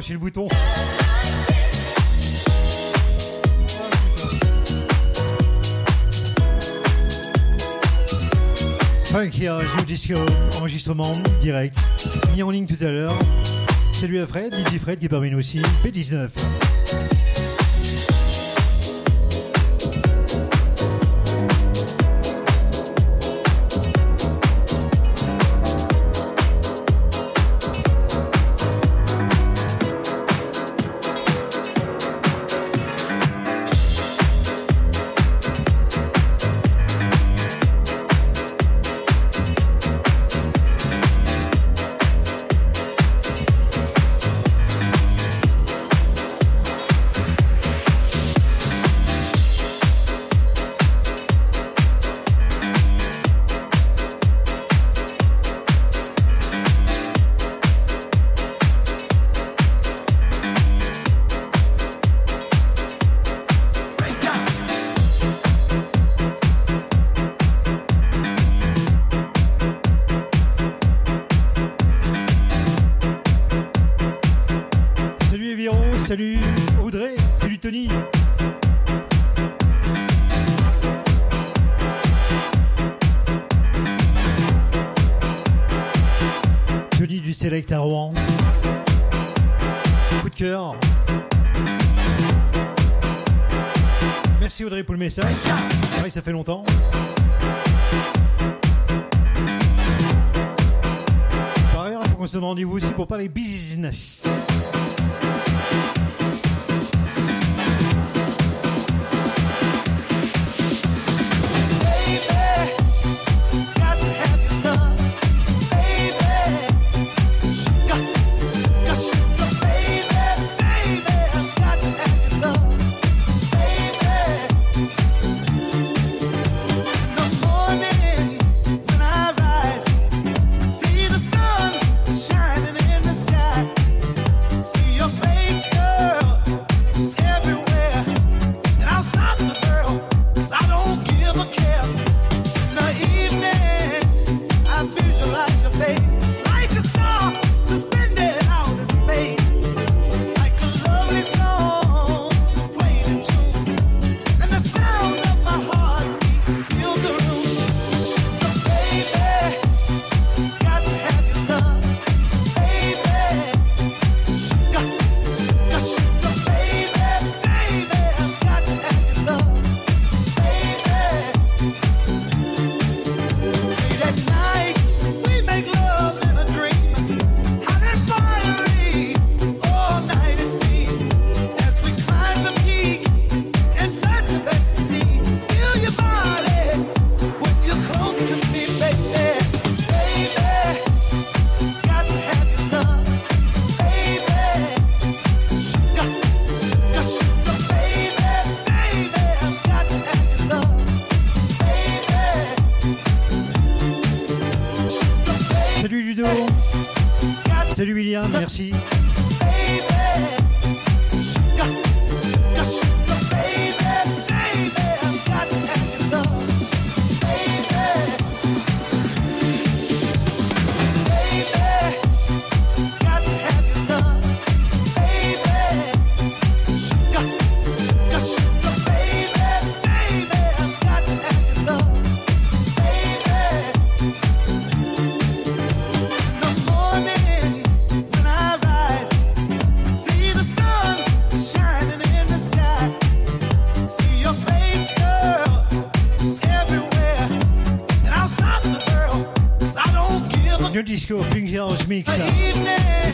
Enclenché le bouton. Frankie joue disco, enregistrement direct, mis en ligne tout à l'heure. Salut à Fred, DJ Fred qui est parmi nous aussi, P19. Ça fait longtemps. Par ailleurs, il qu'on se donne rendez-vous aussi pour parler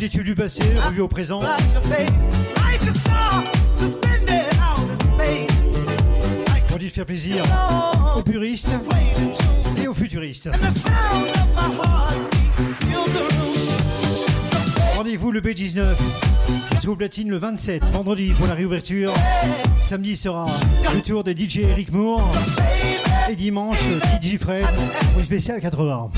revu au présent. Pour dire faire plaisir aux puristes et aux futuristes. Rendez-vous le B19 jusqu'au platine le 27, vendredi pour la réouverture. Samedi sera le tour des DJ Eric Moore. Et dimanche, DJ Fred pour une spéciale 80. Bah,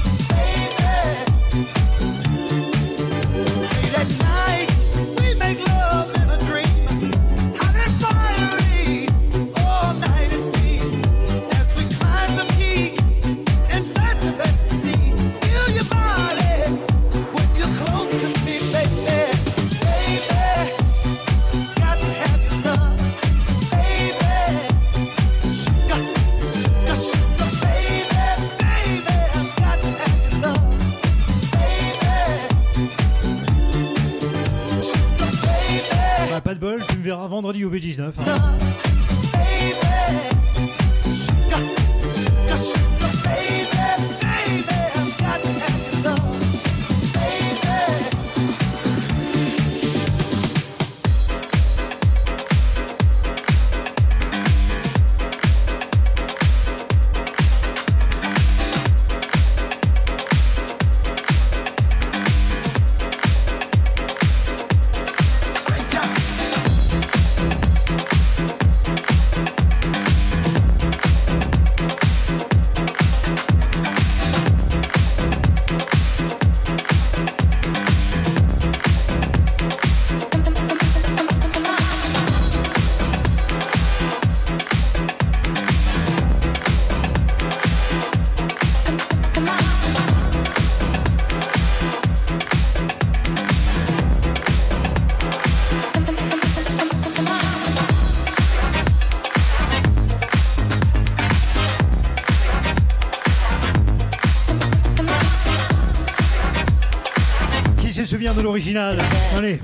l'original Allez.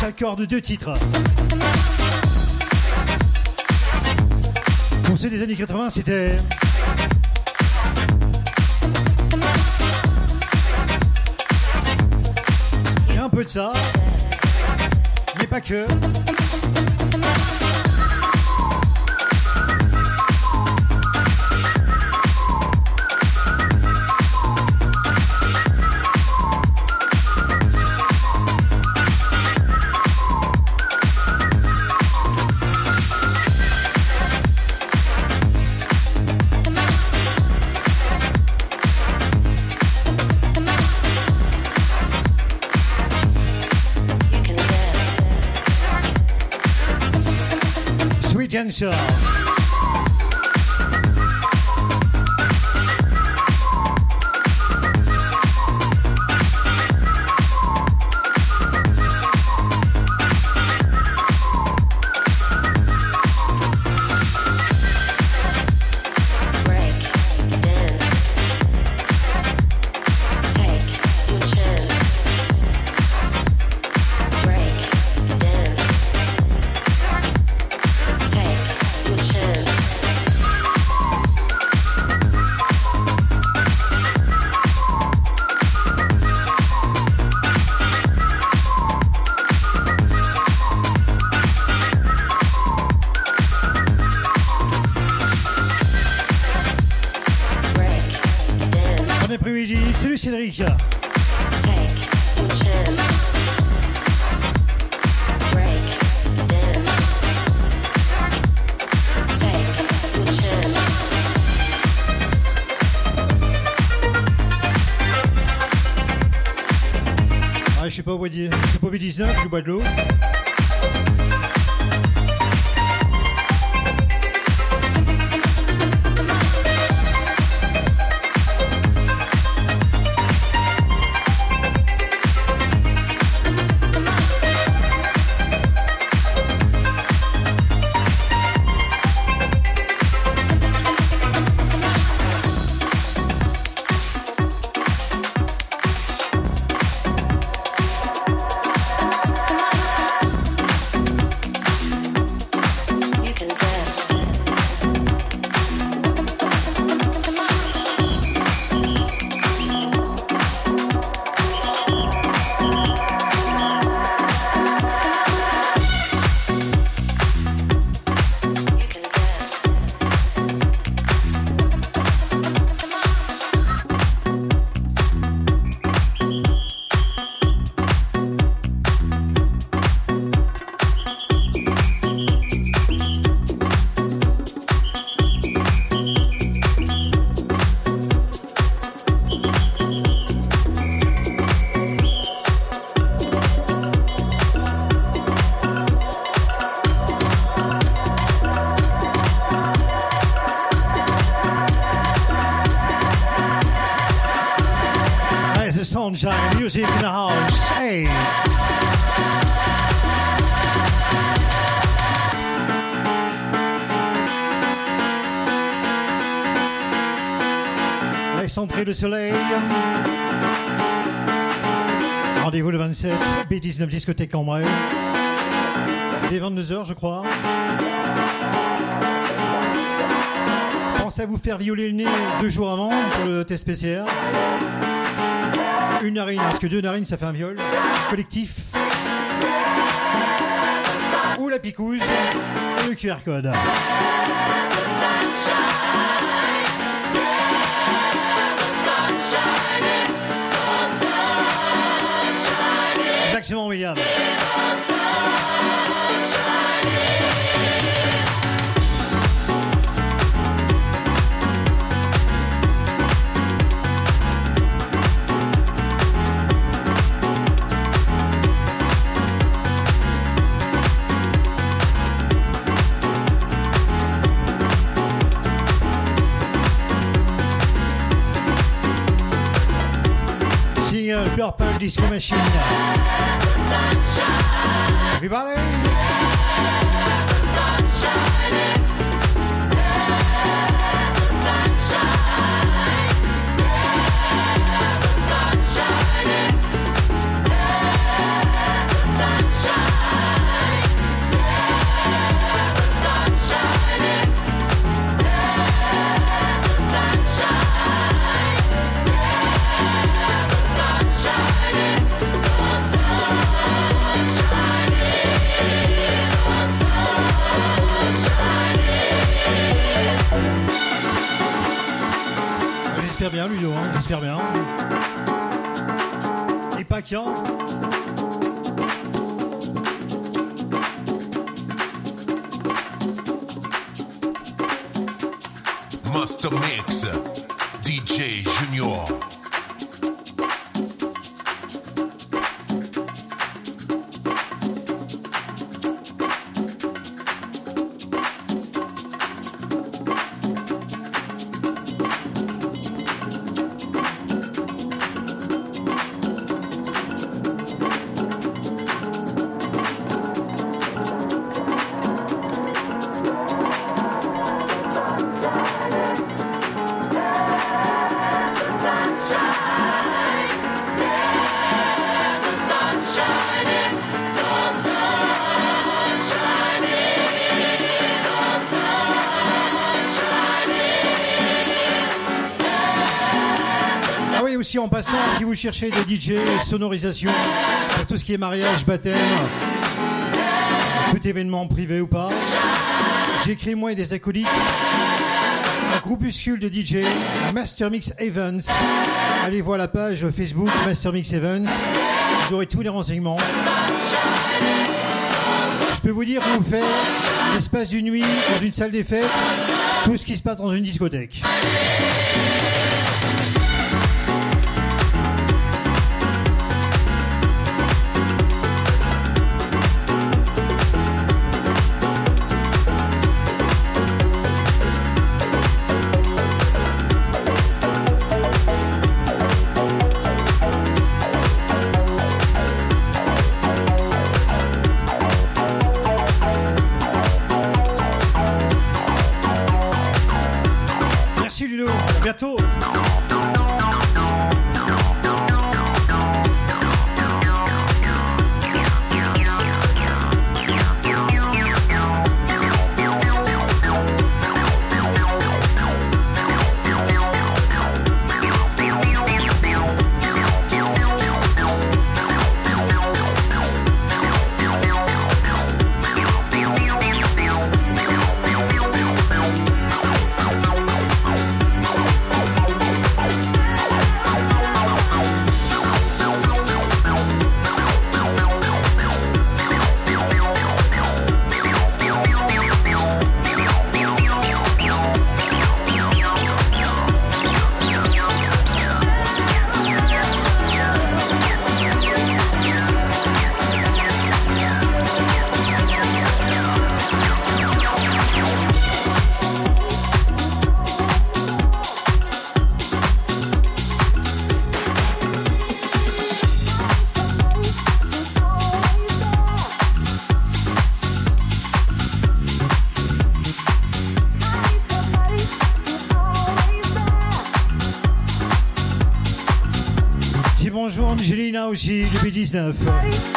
J'accorde deux titres. Pour ceux des années 80, c'était. Il un peu de ça. Mais pas que. show 19, je bois de l'eau. Music in the house. Hey. Entrer le soleil. Rendez-vous le 27, B19 discothèque Cambrai. dès 22h, je crois. Pensez à vous faire violer le nez deux jours avant pour le test PCR. Une narine, parce que deux narines, ça fait un viol. Collectif. Ou la picouse. ou le QR code. Exactement, William. Single Purple Disco Machine. Everybody. J'espère bien, Ludo, hein, j'espère bien. Et pas qu'un. Master aussi en passant, si vous cherchez des DJ, sonorisation, pour tout ce qui est mariage, baptême, tout événement privé ou pas, créé moi et des acolytes un groupuscule de DJ, Master Mix Events. Allez voir la page Facebook Master Mix Events, vous aurez tous les renseignements. Je peux vous dire qu'on fait l'espace d'une nuit dans une salle des fêtes, tout ce qui se passe dans une discothèque. Géorgie 2019.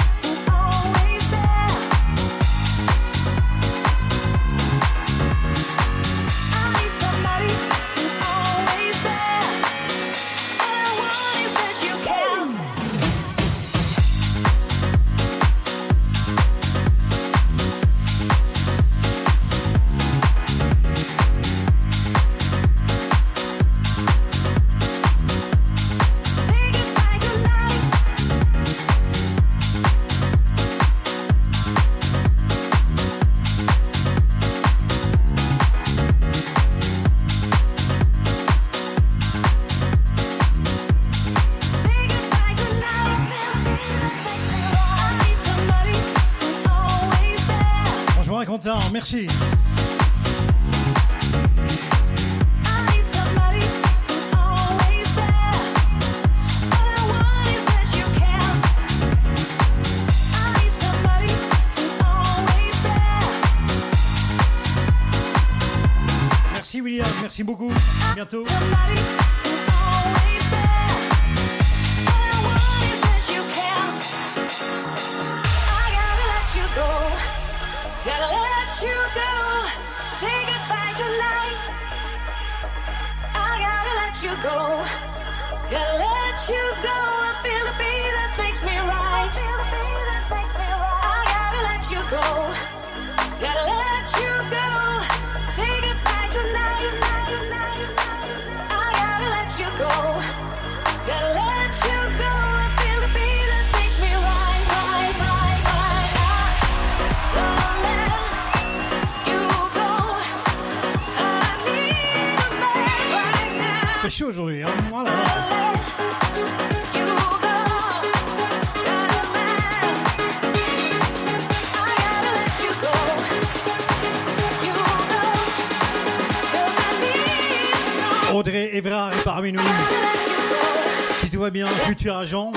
On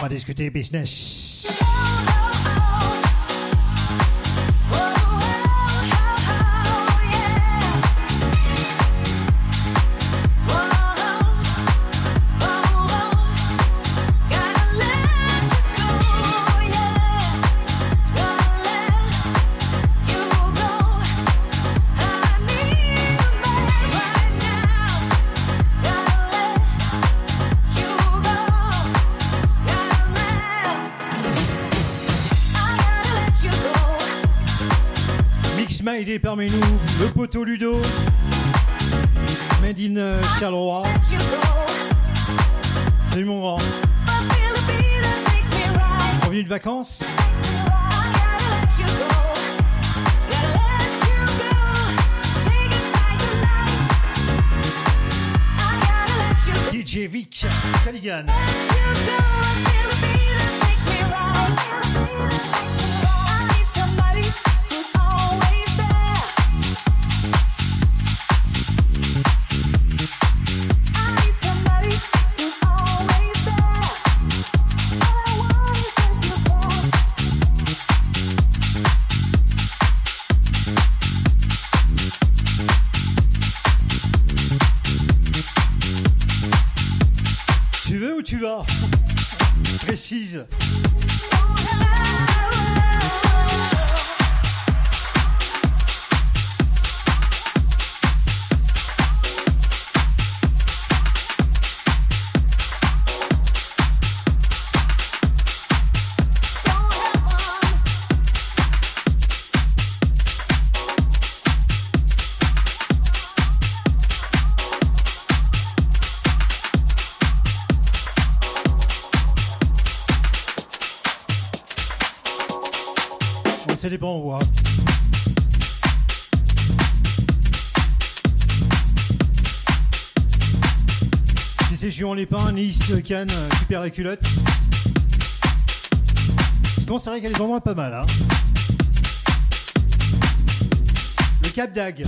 va discuter business. Toto Ludo, Made in euh, Charleroi. Salut mon grand. On vient de vacances Nice Cannes euh, qui la culotte. Sinon, c'est vrai qu'il y a des endroits pas mal. Hein. Le Cap d'Ag.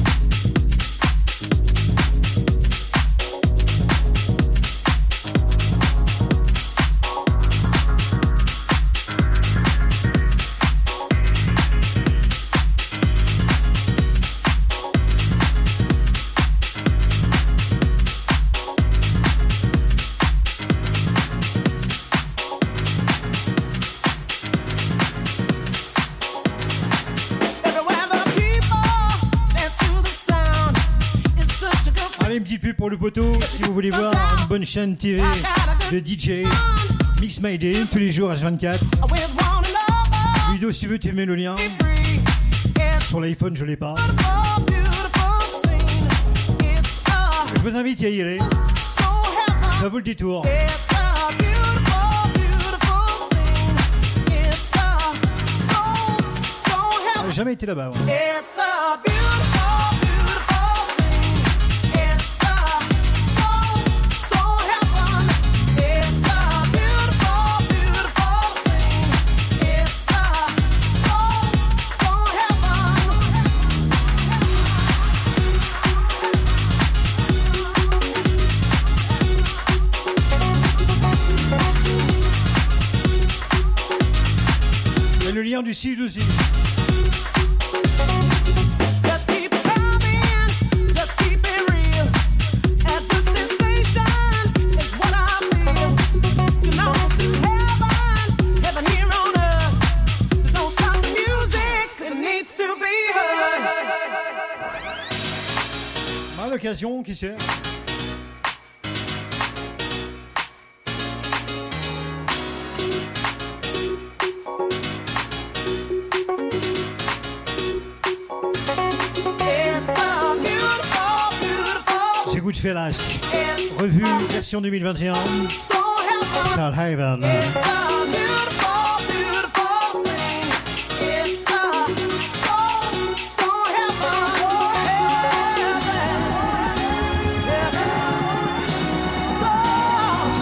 bonne chaîne TV de DJ Mix My Day tous les jours H24. Ludo, si tu veux, tu mets le lien. Sur l'iPhone, je l'ai pas. Je vous invite à y aller. Ça vaut le détour. J'ai jamais été là-bas. Be heard. À l'occasion, qui sait Revue version 2021. so heaven. Charles Haven.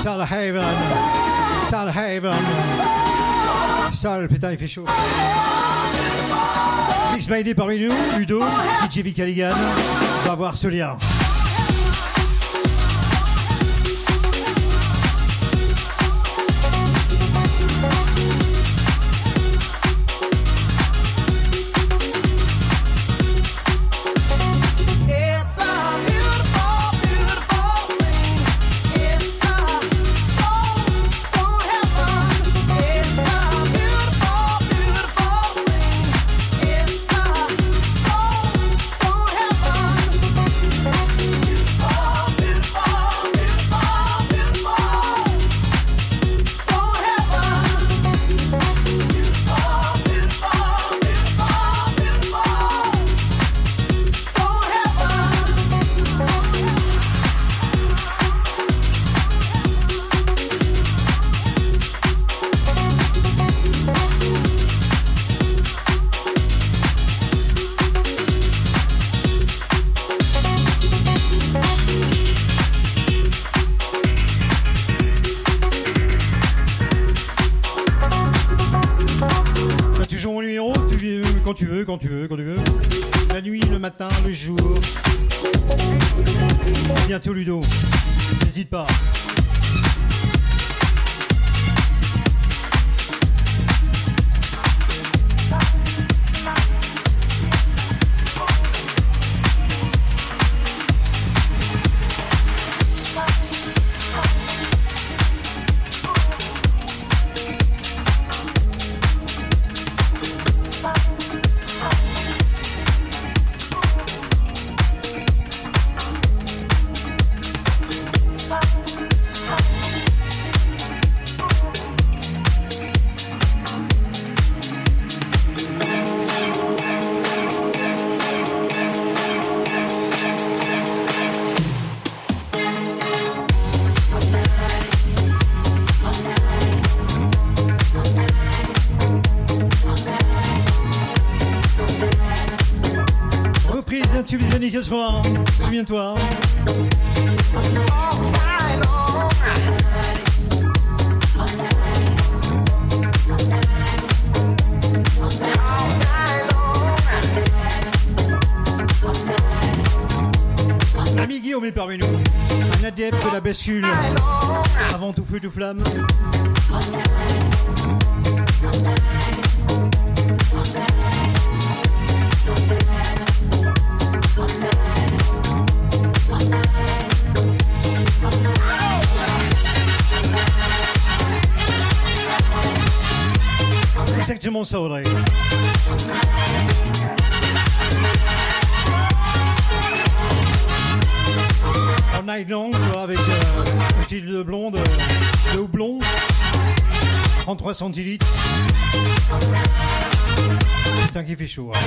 Charles Haven. Charles Haven. Charles, putain, il fait chaud. Mix by parmi nous, Ludo, DJ Vicaligan. Va voir ce lien. 80. Souviens-toi. Ami Guillaume est parmi nous. Un adepte de la bascule. Avant tout feu, tout flamme. Audrey. En night long, tu vois, avec euh, un style de blonde, euh, de houblon, 33 centilitres. Putain, qui fait chaud. hein.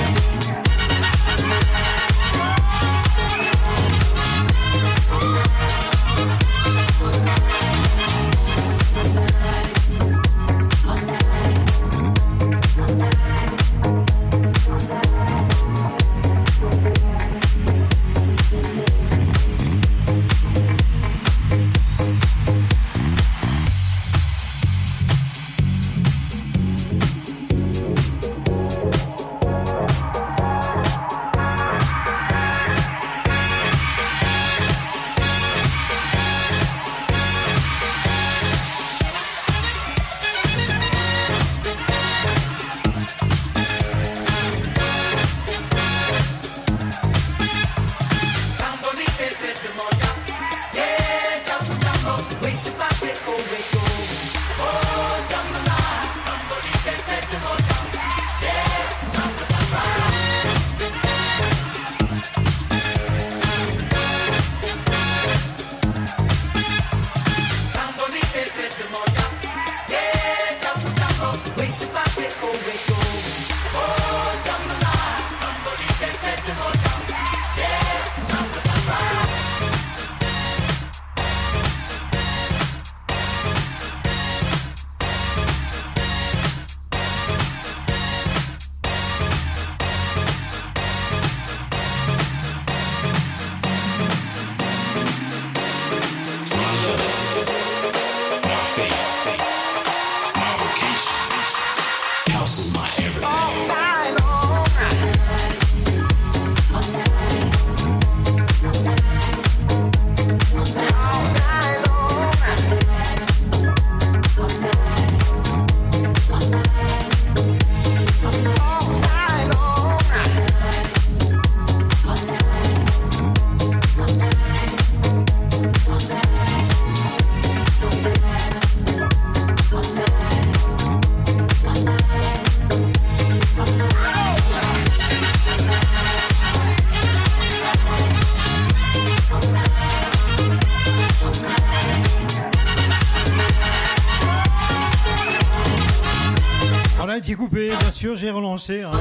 J'ai relancé. hein.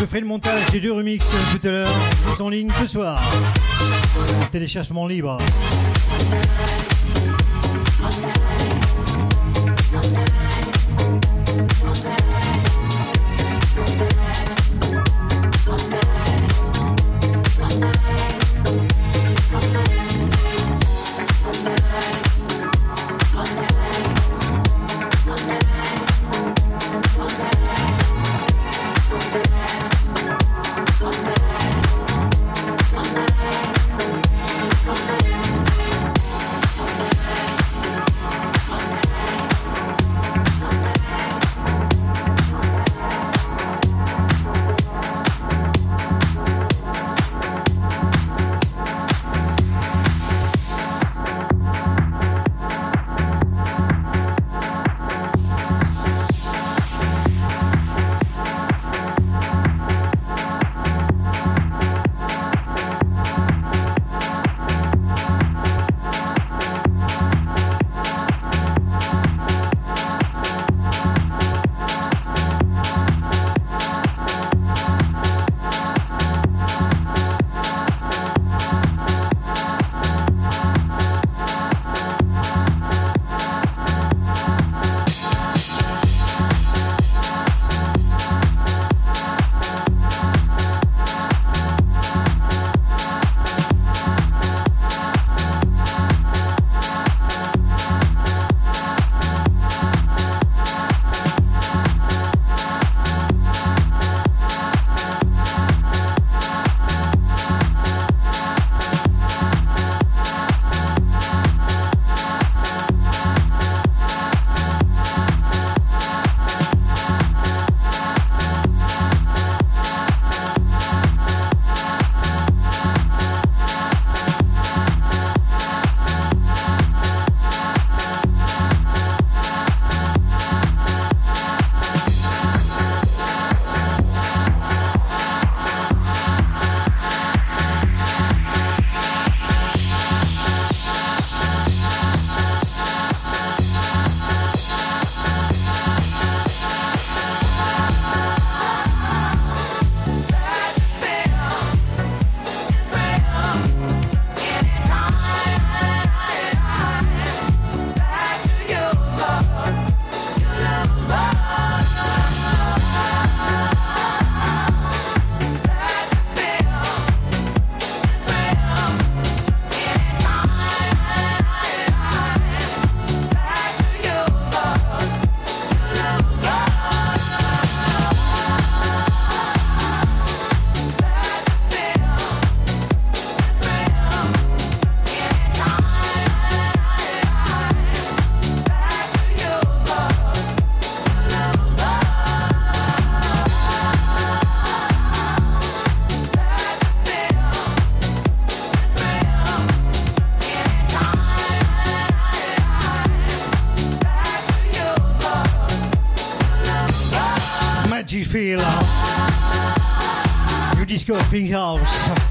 Je ferai le montage des deux remixes tout à l'heure, mis en ligne ce soir. En téléchargement libre. Disco Pink House.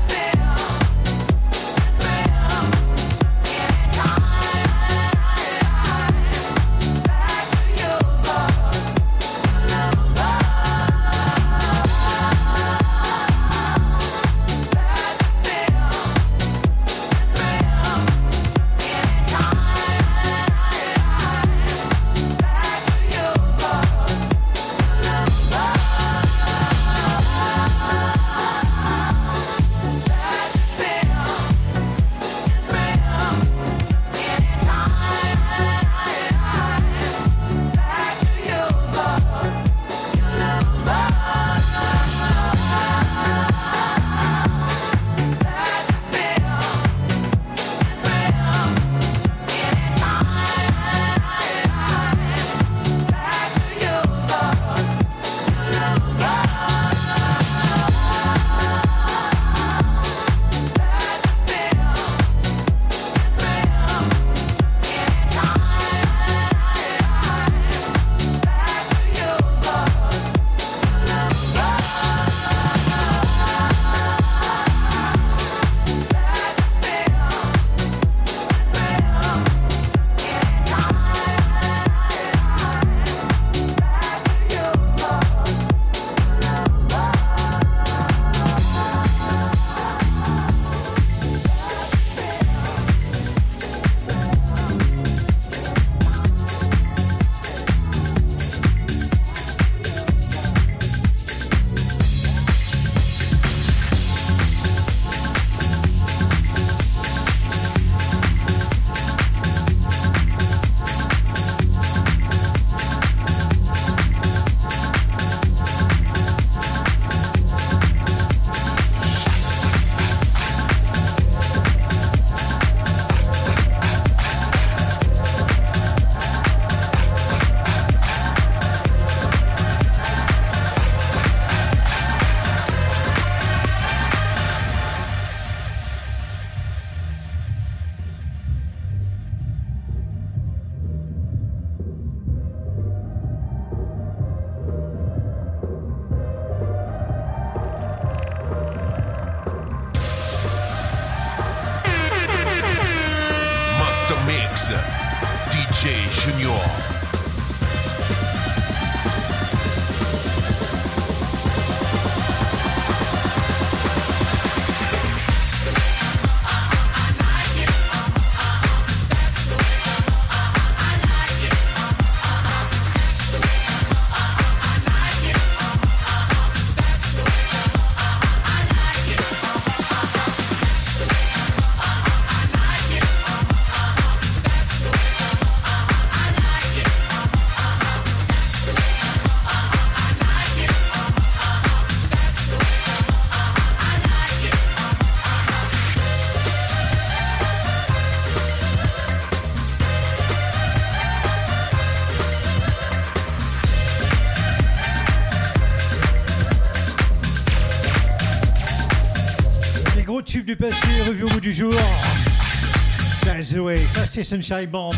Classé Sunshine Band.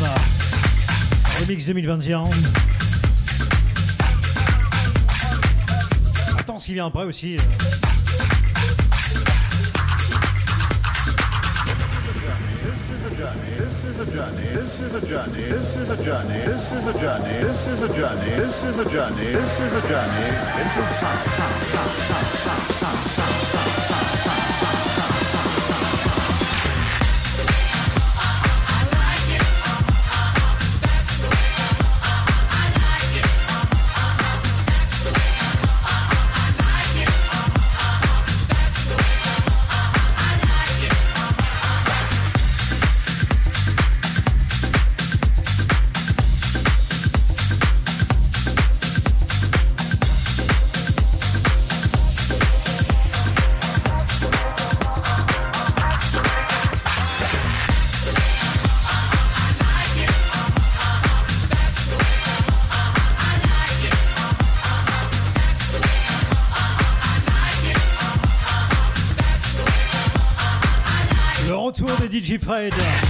Remix 2021. Attends ce qui vient après aussi. Le retour de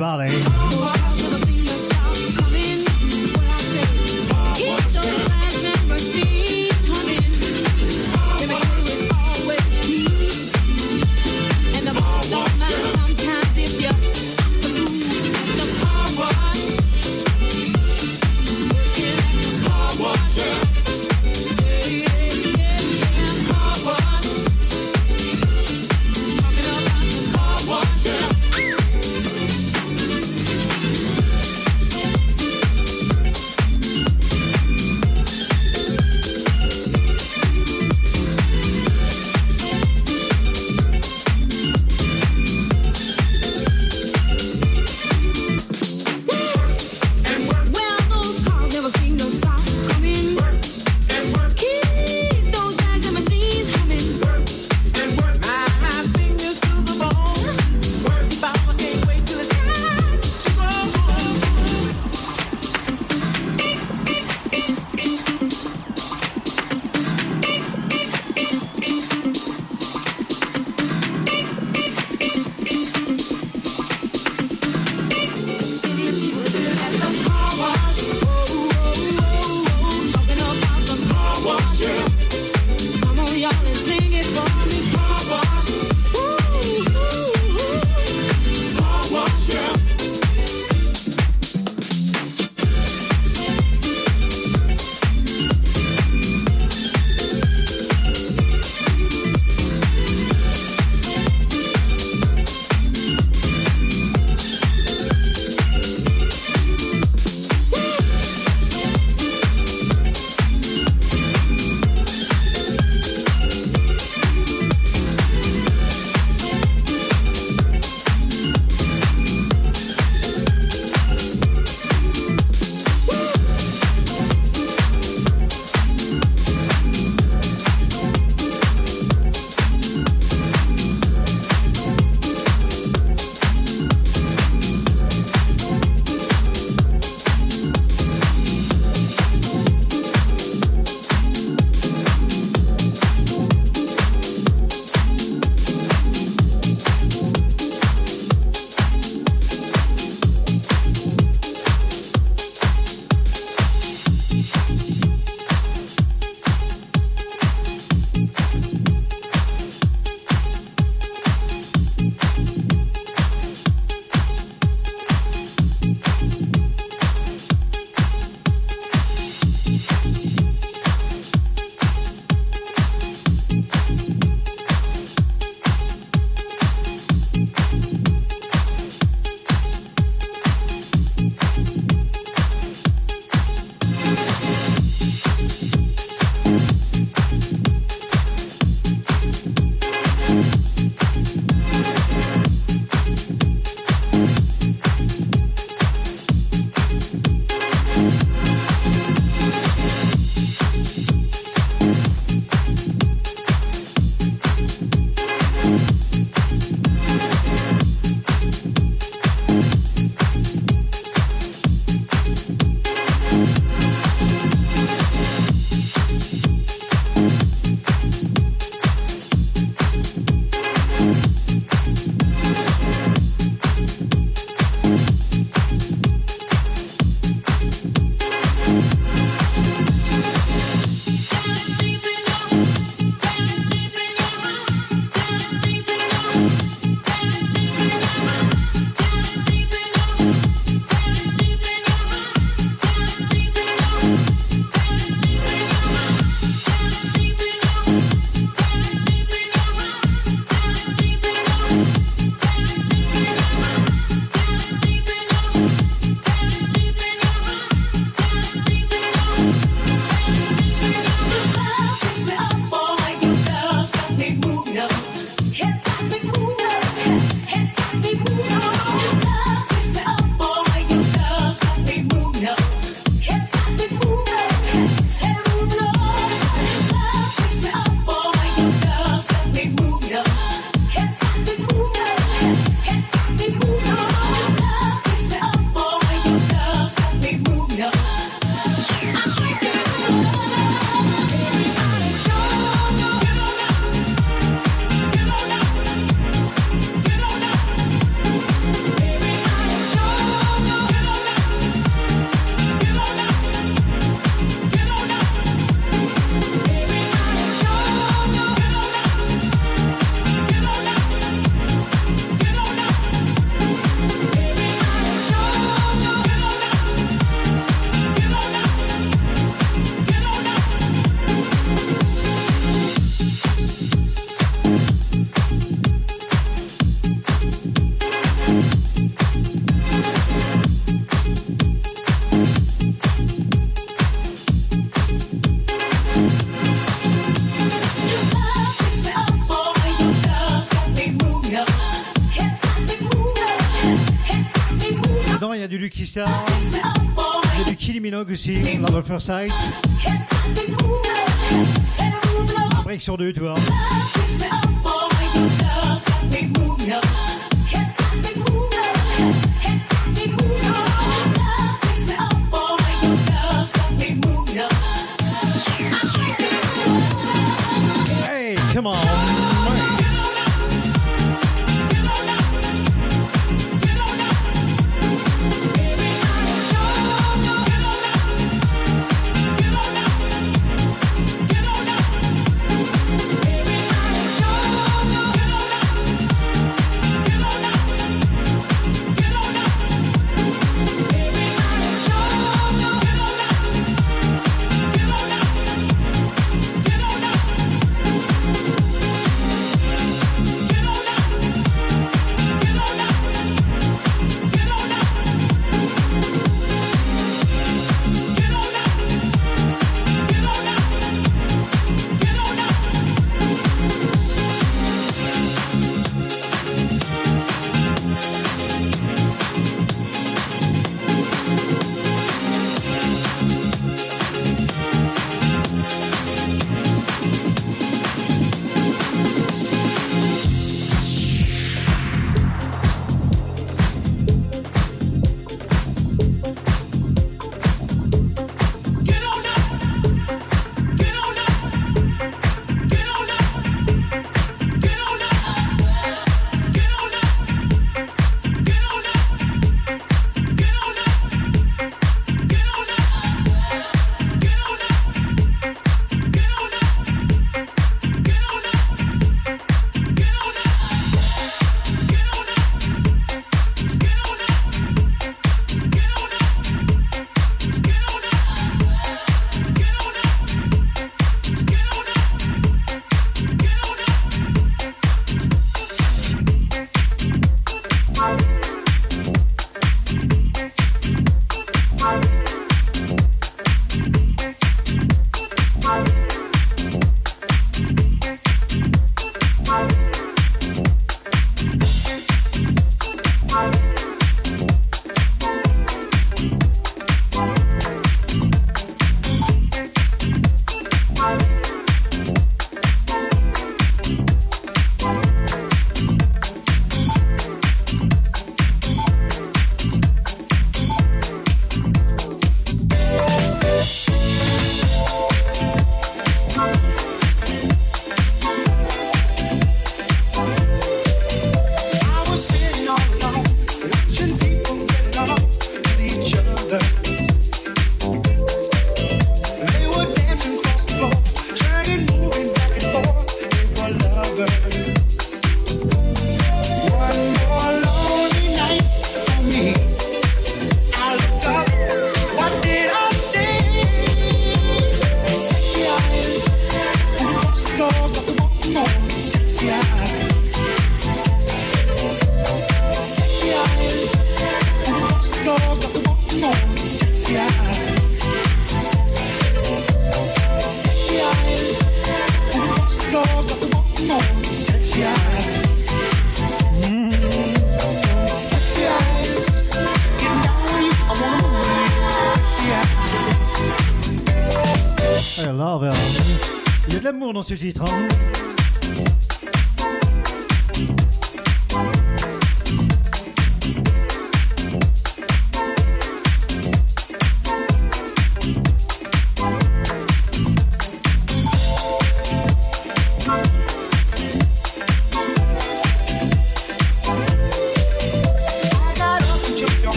Everybody. Seeing, Love sur deux, tu vois.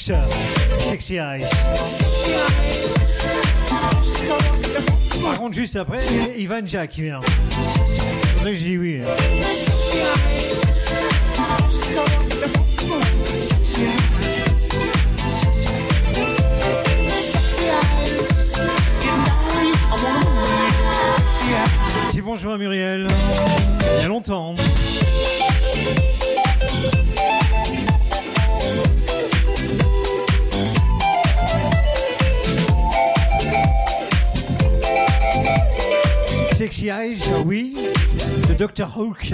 Sexy Eyes. Par contre, juste après, Ivan Jack qui vient. C'est vrai que j'ai dit oui. Hein. Dis bonjour à Muriel. Il y a longtemps. Doctor Hook.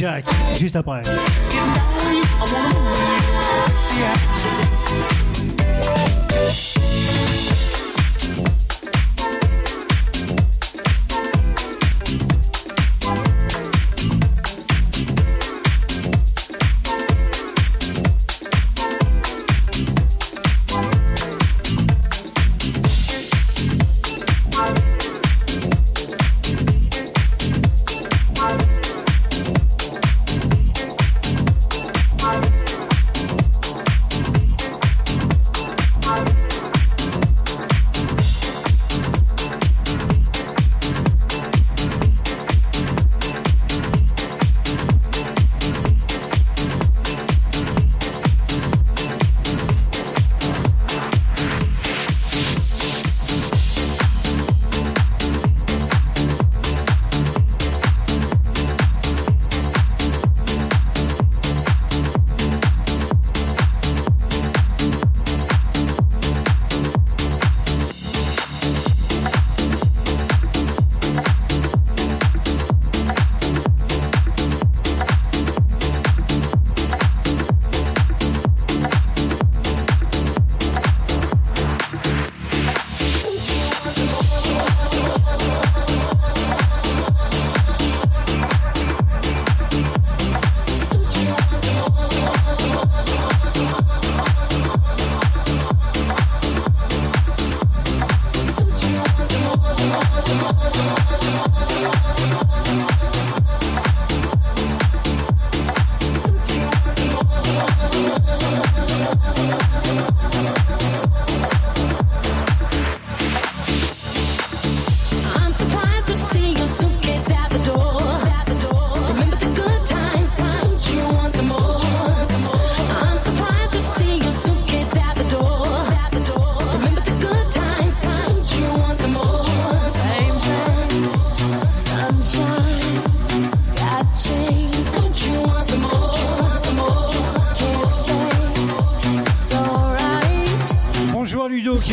Jack. Juste après.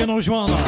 Ludo qui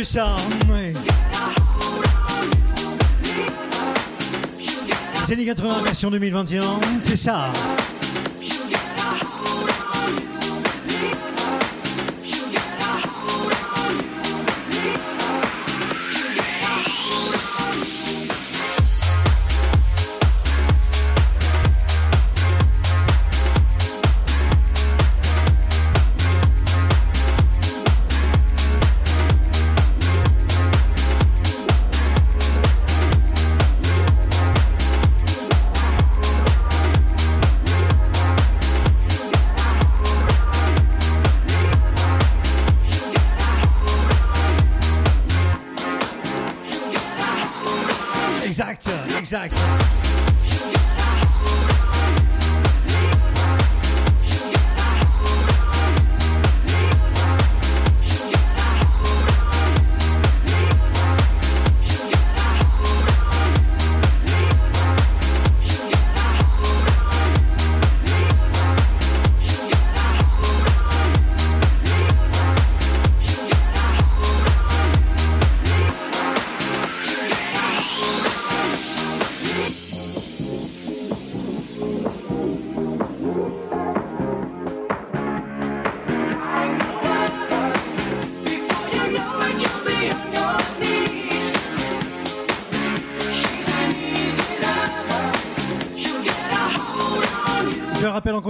ouais. Les années 80 version 2021, c'est ça.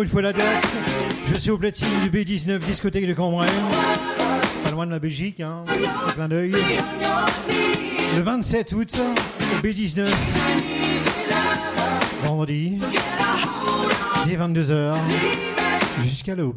Encore une fois la date. Je suis au platine du B19 discothèque de Cambrai. Pas loin de la Belgique, hein. Clin d'œil. Le 27 août, au B19. Vendredi. Dès 22h. Jusqu'à. Can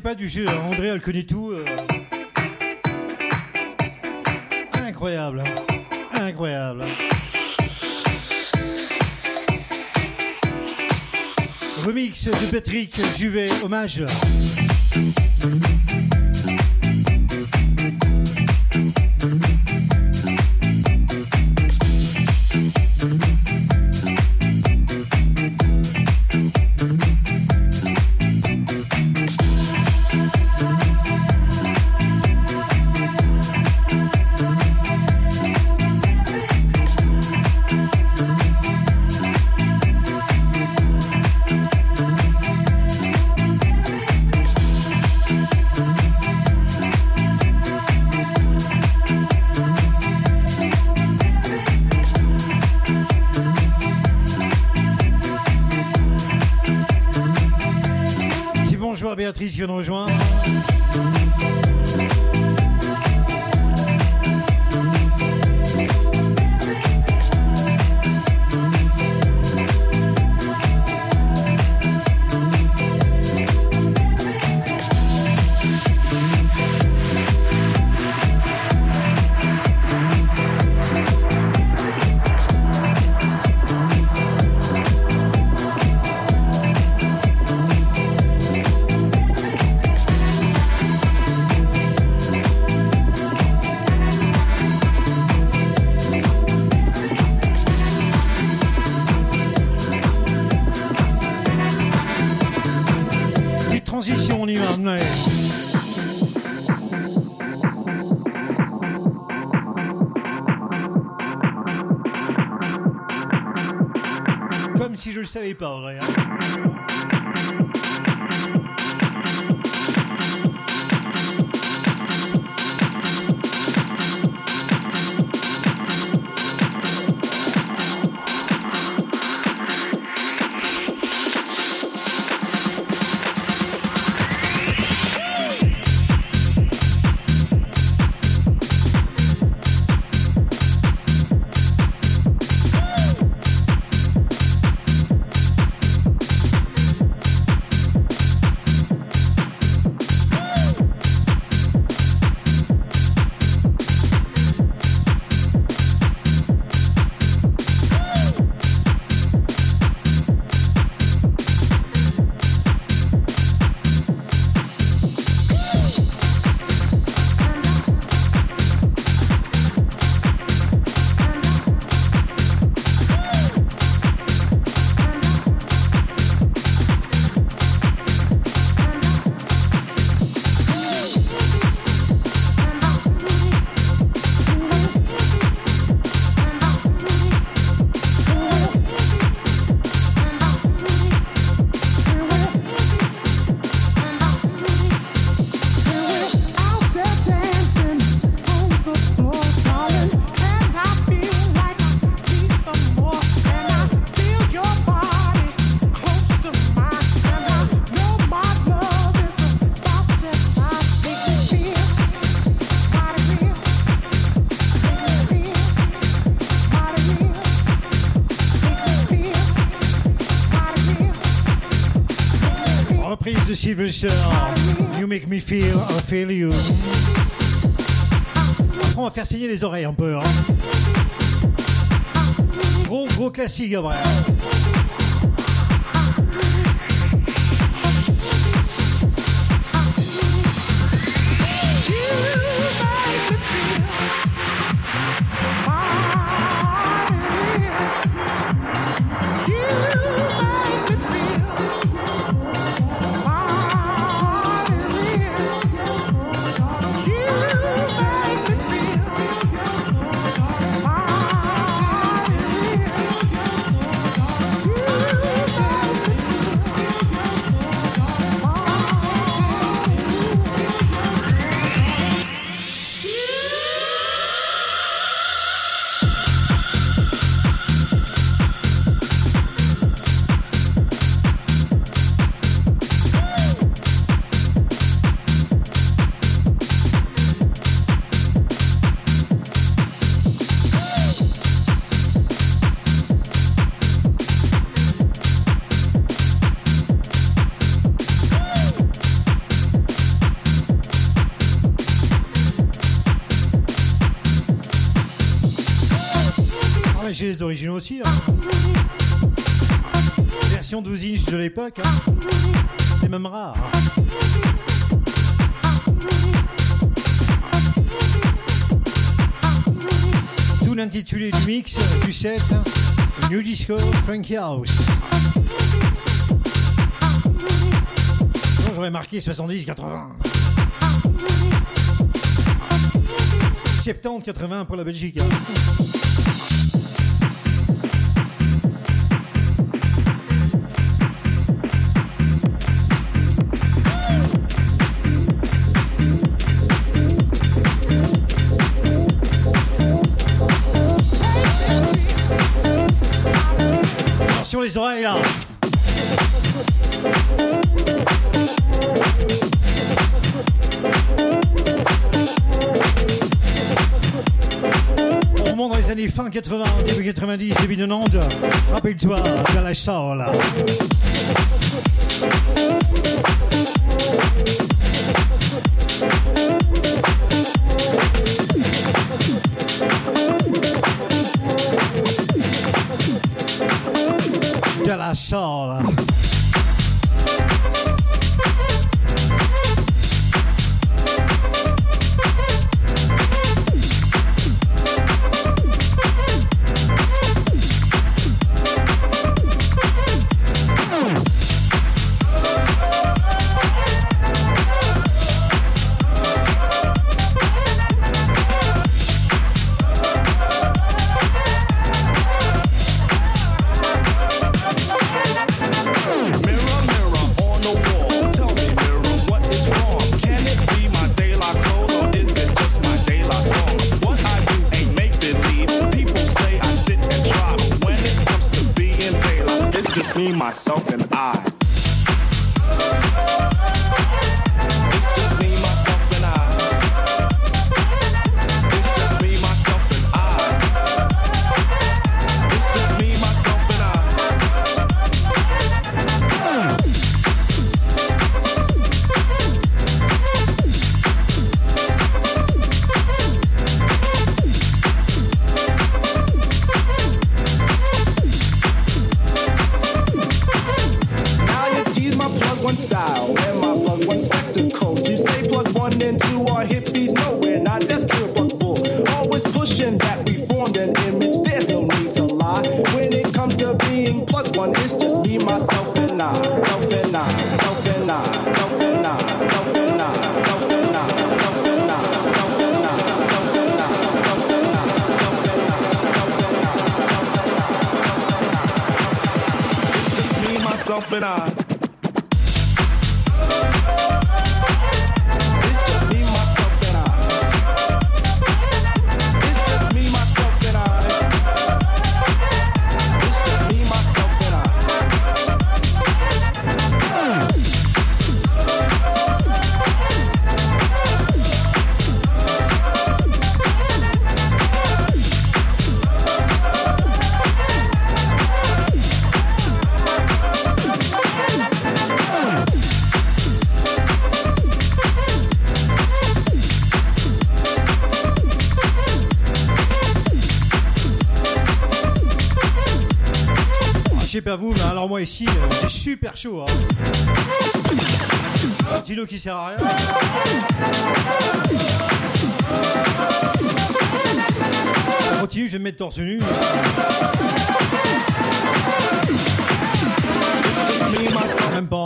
pas du jeu. hein. André, elle connaît tout. euh. Incroyable. hein. Incroyable. Remix de Patrick Juvet, hommage. Reprise de Sylvester. You make me feel, I feel you. Après, on va faire saigner les oreilles un peu. hein. Gros, gros classique, après. originaux aussi. Hein. Version 12 inches de l'époque. Hein. C'est même rare. Tout l'intitulé du mix du set hein. New Disco Funky House. J'aurais marqué 70-80. 70-80 pour la Belgique. les oreilles là. On remonte dans les années fin 80, début 90, début 90. Rappelle-toi de la Soul. Saul super chaud. Hein. Dino qui sert à rien. Ça continue, je vais me mettre torse nu. Même pas hein.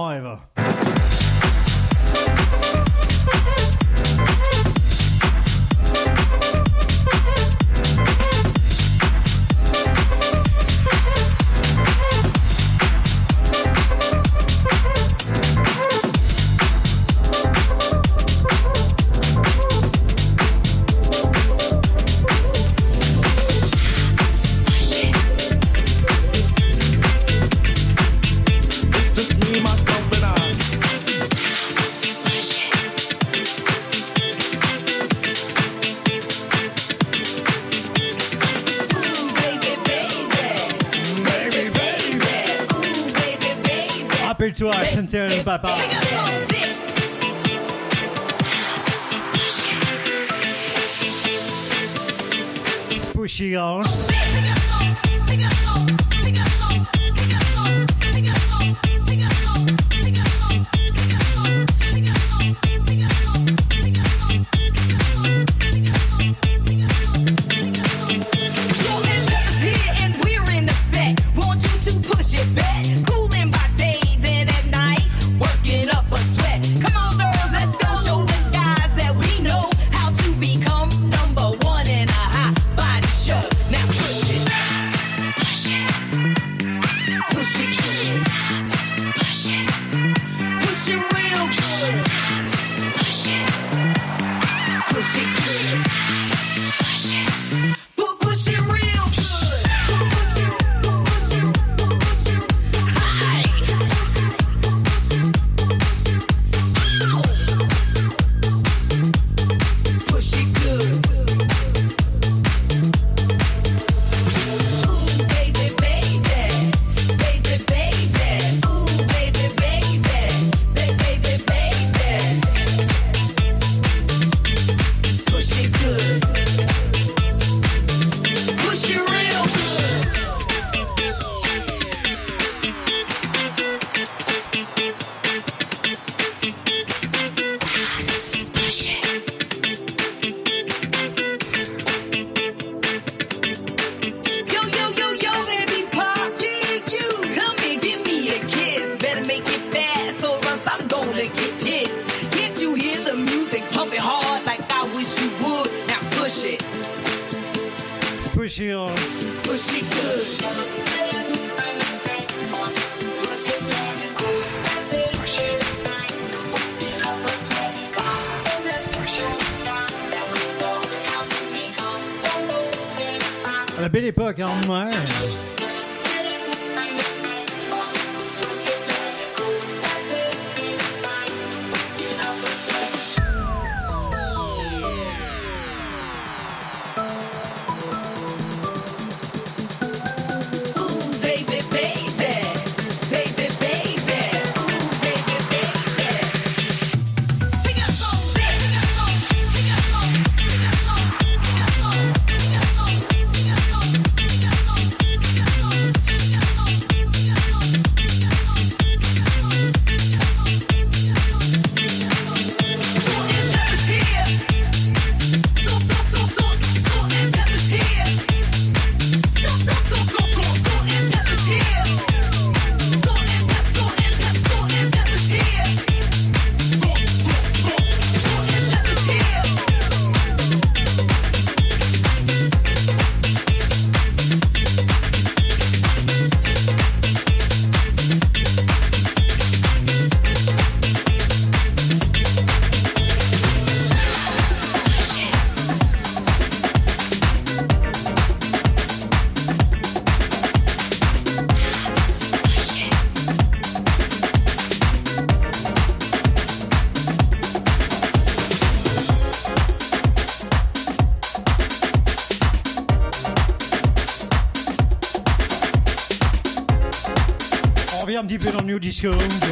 show.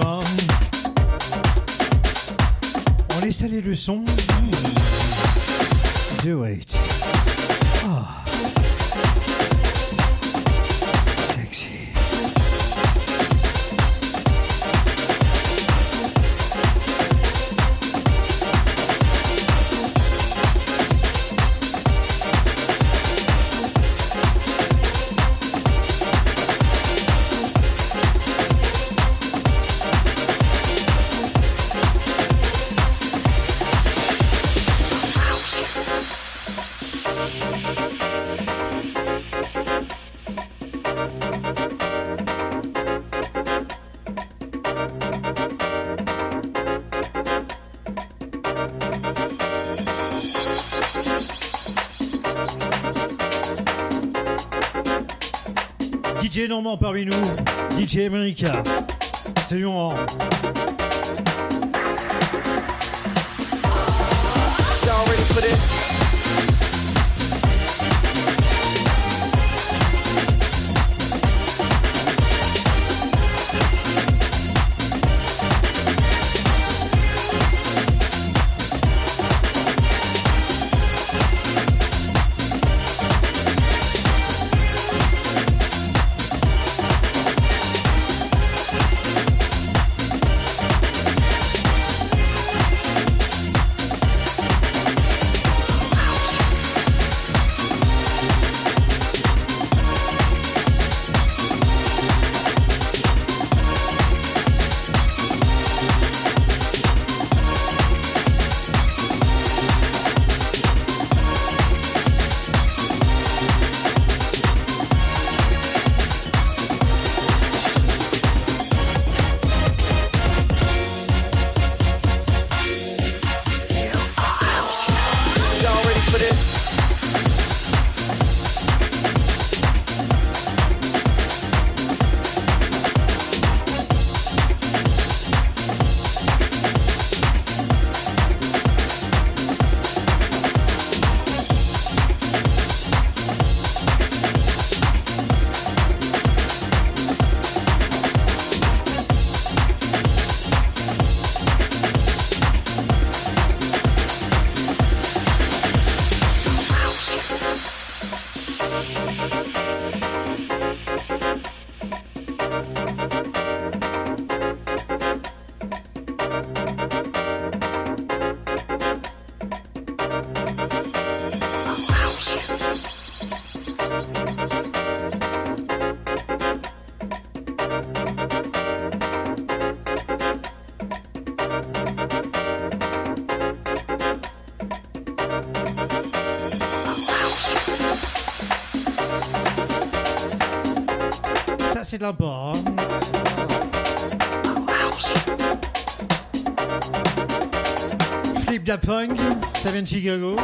Normand parmi nous, DJ America. Salut Normand. C'est hein. Flip Dap Funk, ça vient de Chicago.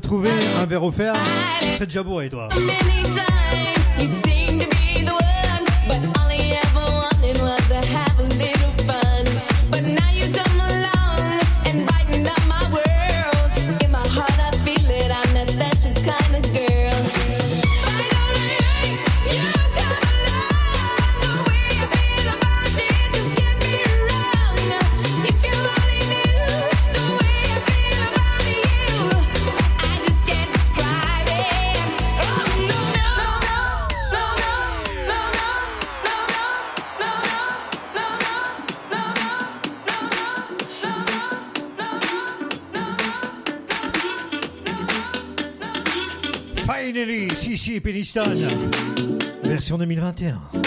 trouver un verre offert, t'es déjà bourré toi. Version 2021.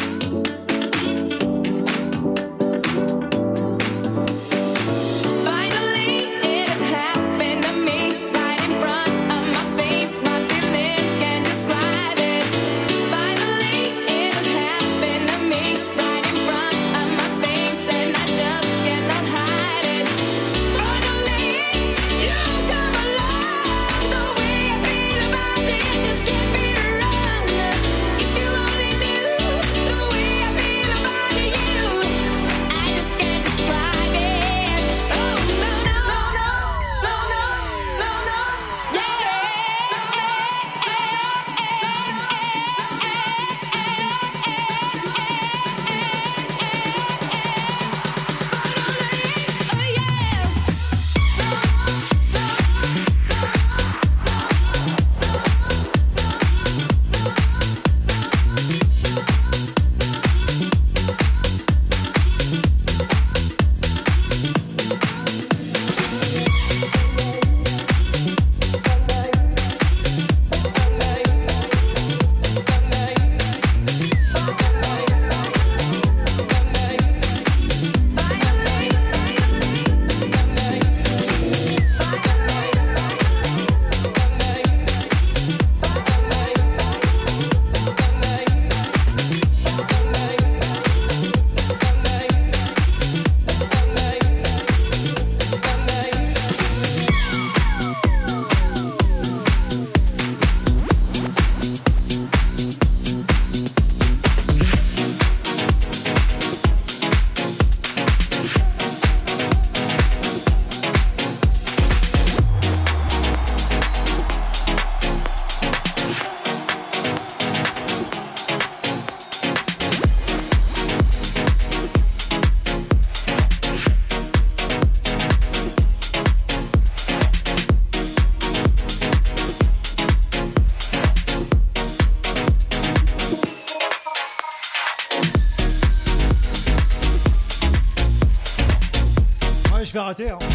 arrêté.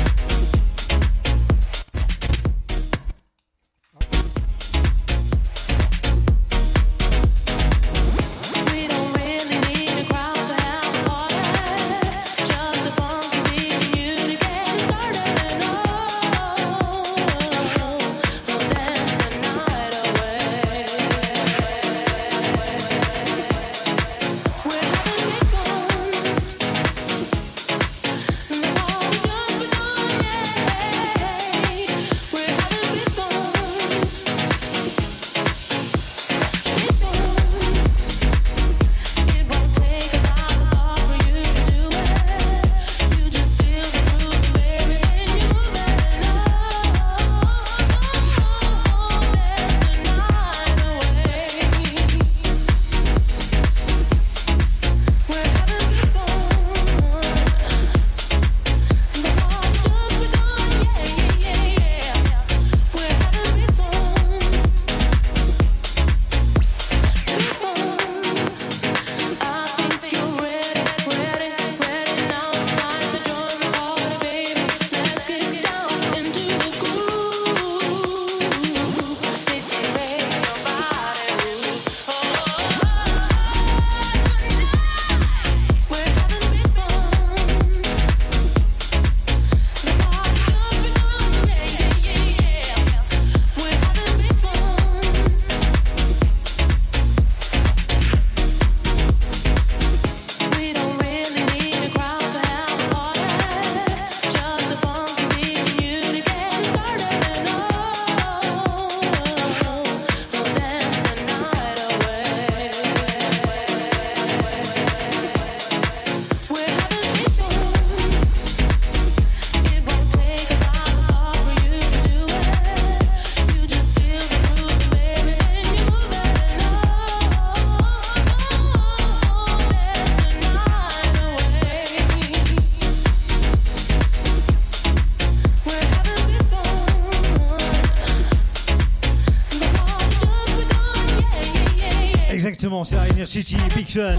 C'est à Inner City, Big Fun.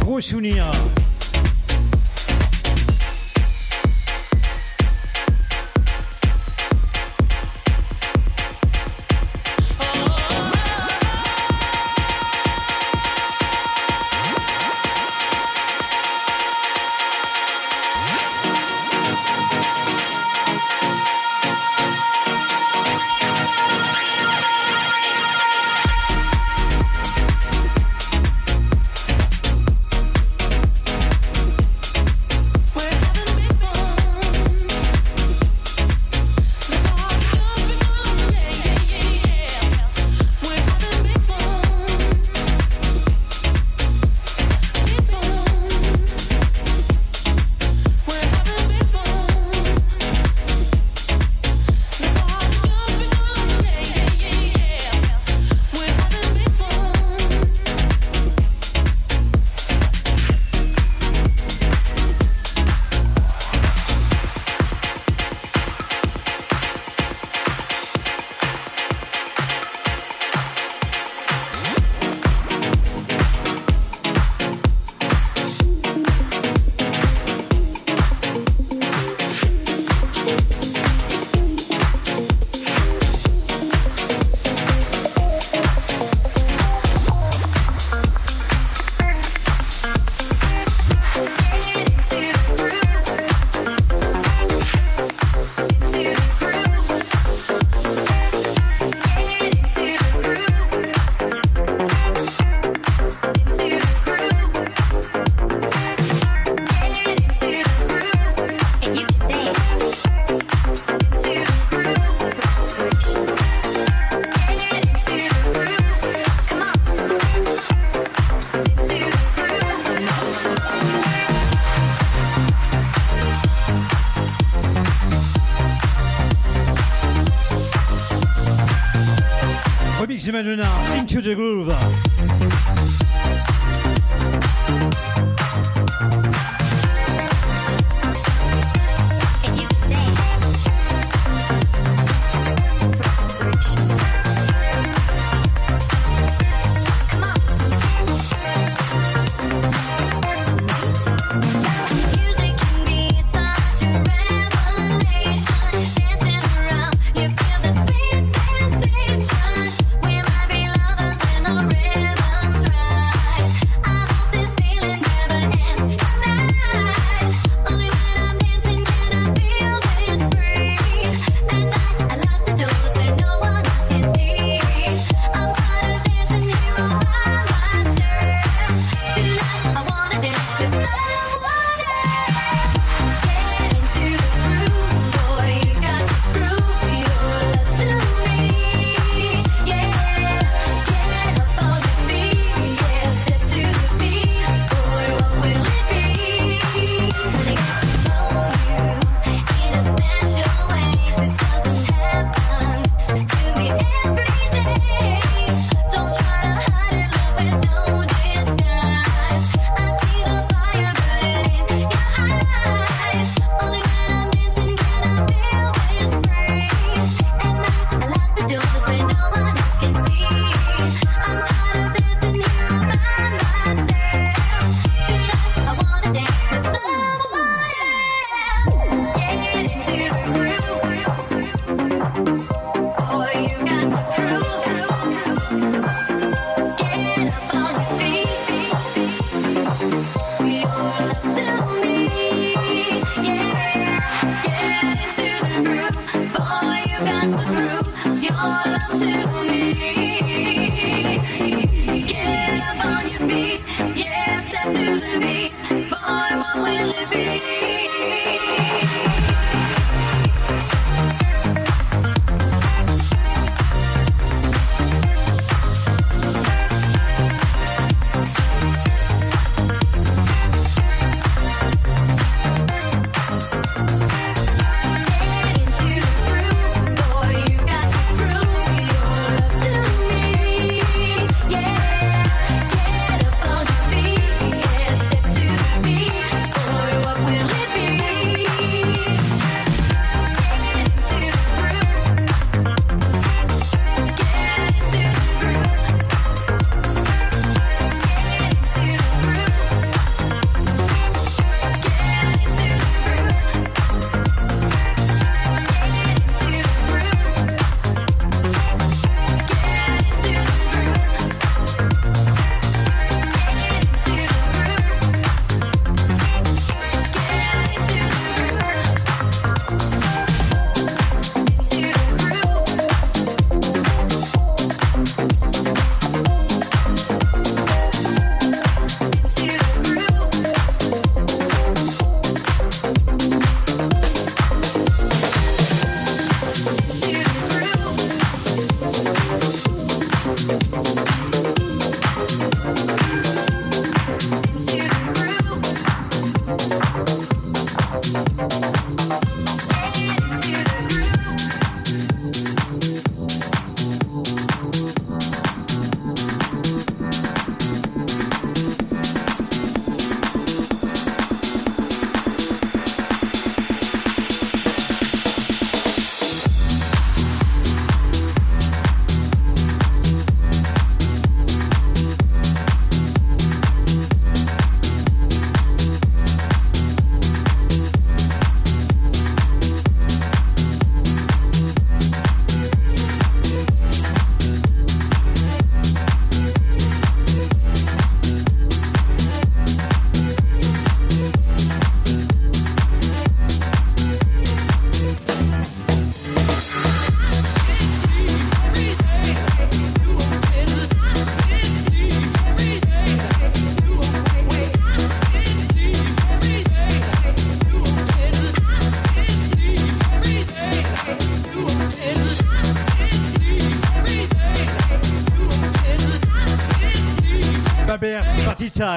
Gros souvenir.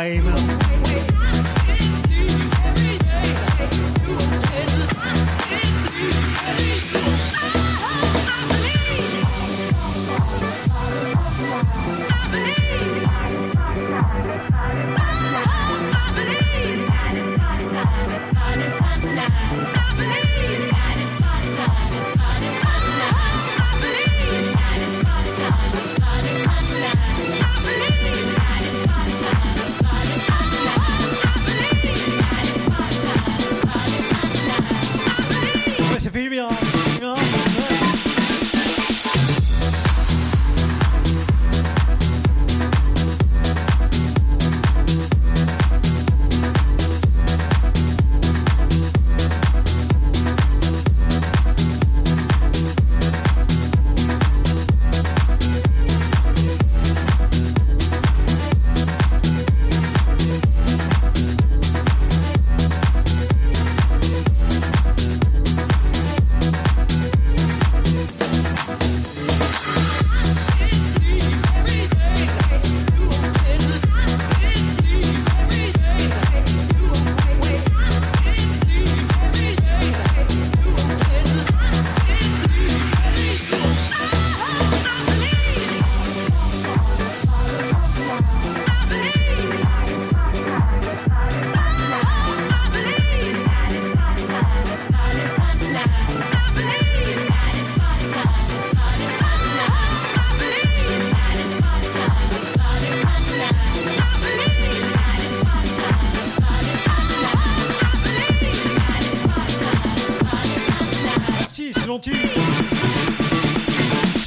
Time.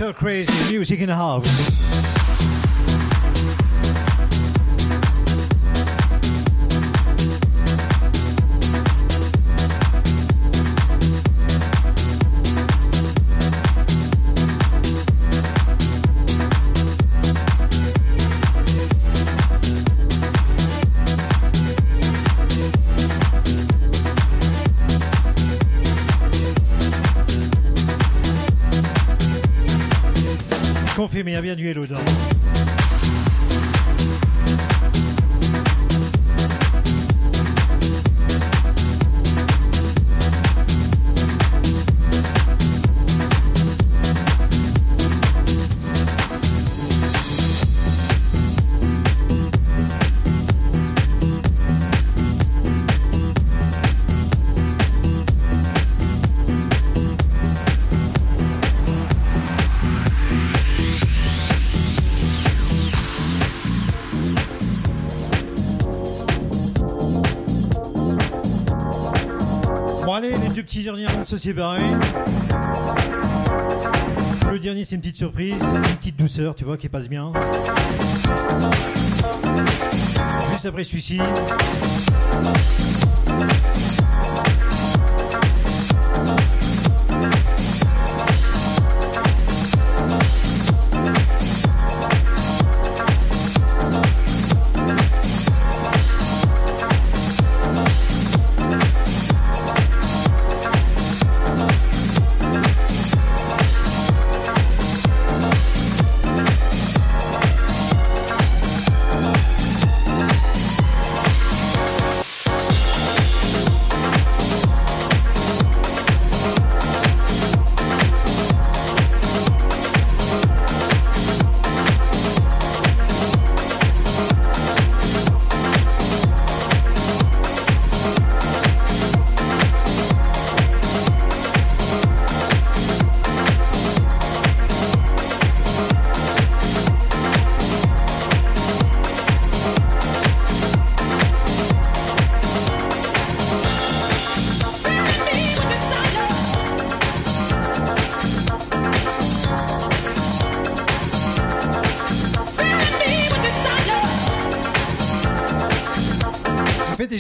So crazy music in the house. Confirmé, il y a bien du hello dedans. Le dernier c'est une petite surprise, une petite douceur, tu vois, qui passe bien. Juste après celui-ci.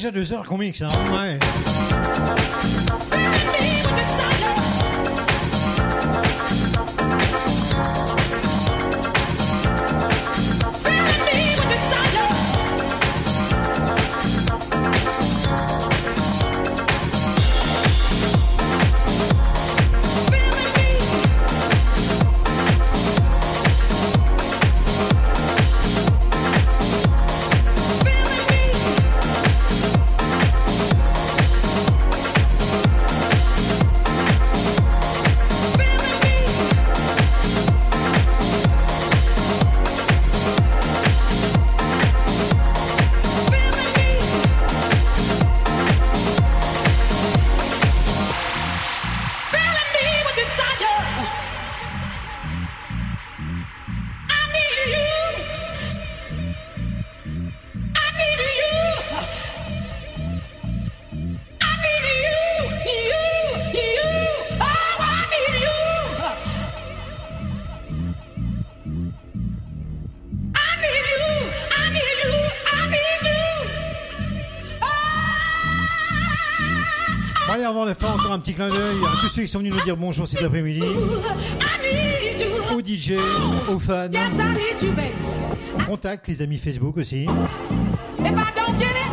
Déjà deux heures hein Ouais. Ceux qui sont venus nous dire bonjour cet après-midi. Aux DJ, aux fans. Contact les amis Facebook aussi.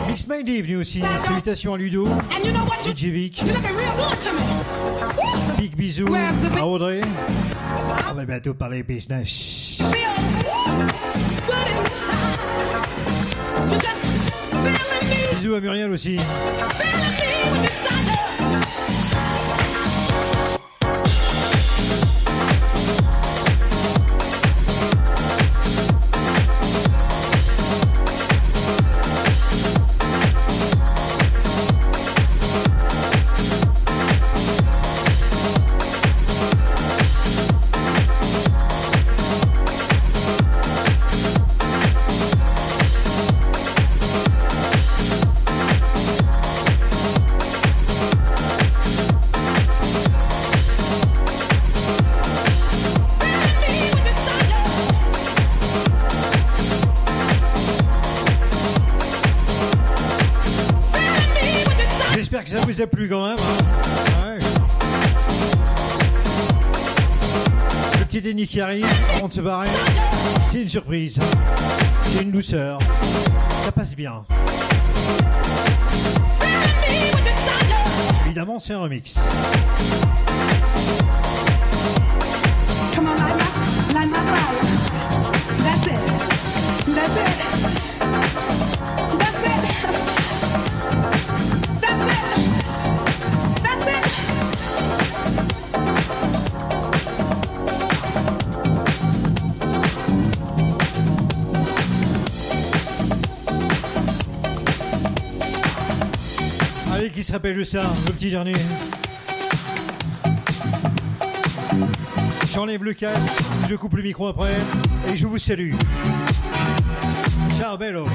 Mix Mindy est venu aussi. Salutations à Ludo, DJ Vic. Big bisous à Audrey. On va bientôt parler business. Bisous à Muriel aussi. Qui arrive avant de se barrer. C'est une surprise. C'est une douceur. Ça passe bien. Évidemment, c'est un remix. Se rappelle ça Le petit dernier. J'enlève le casque, je coupe le micro après et je vous salue. Ciao, bello.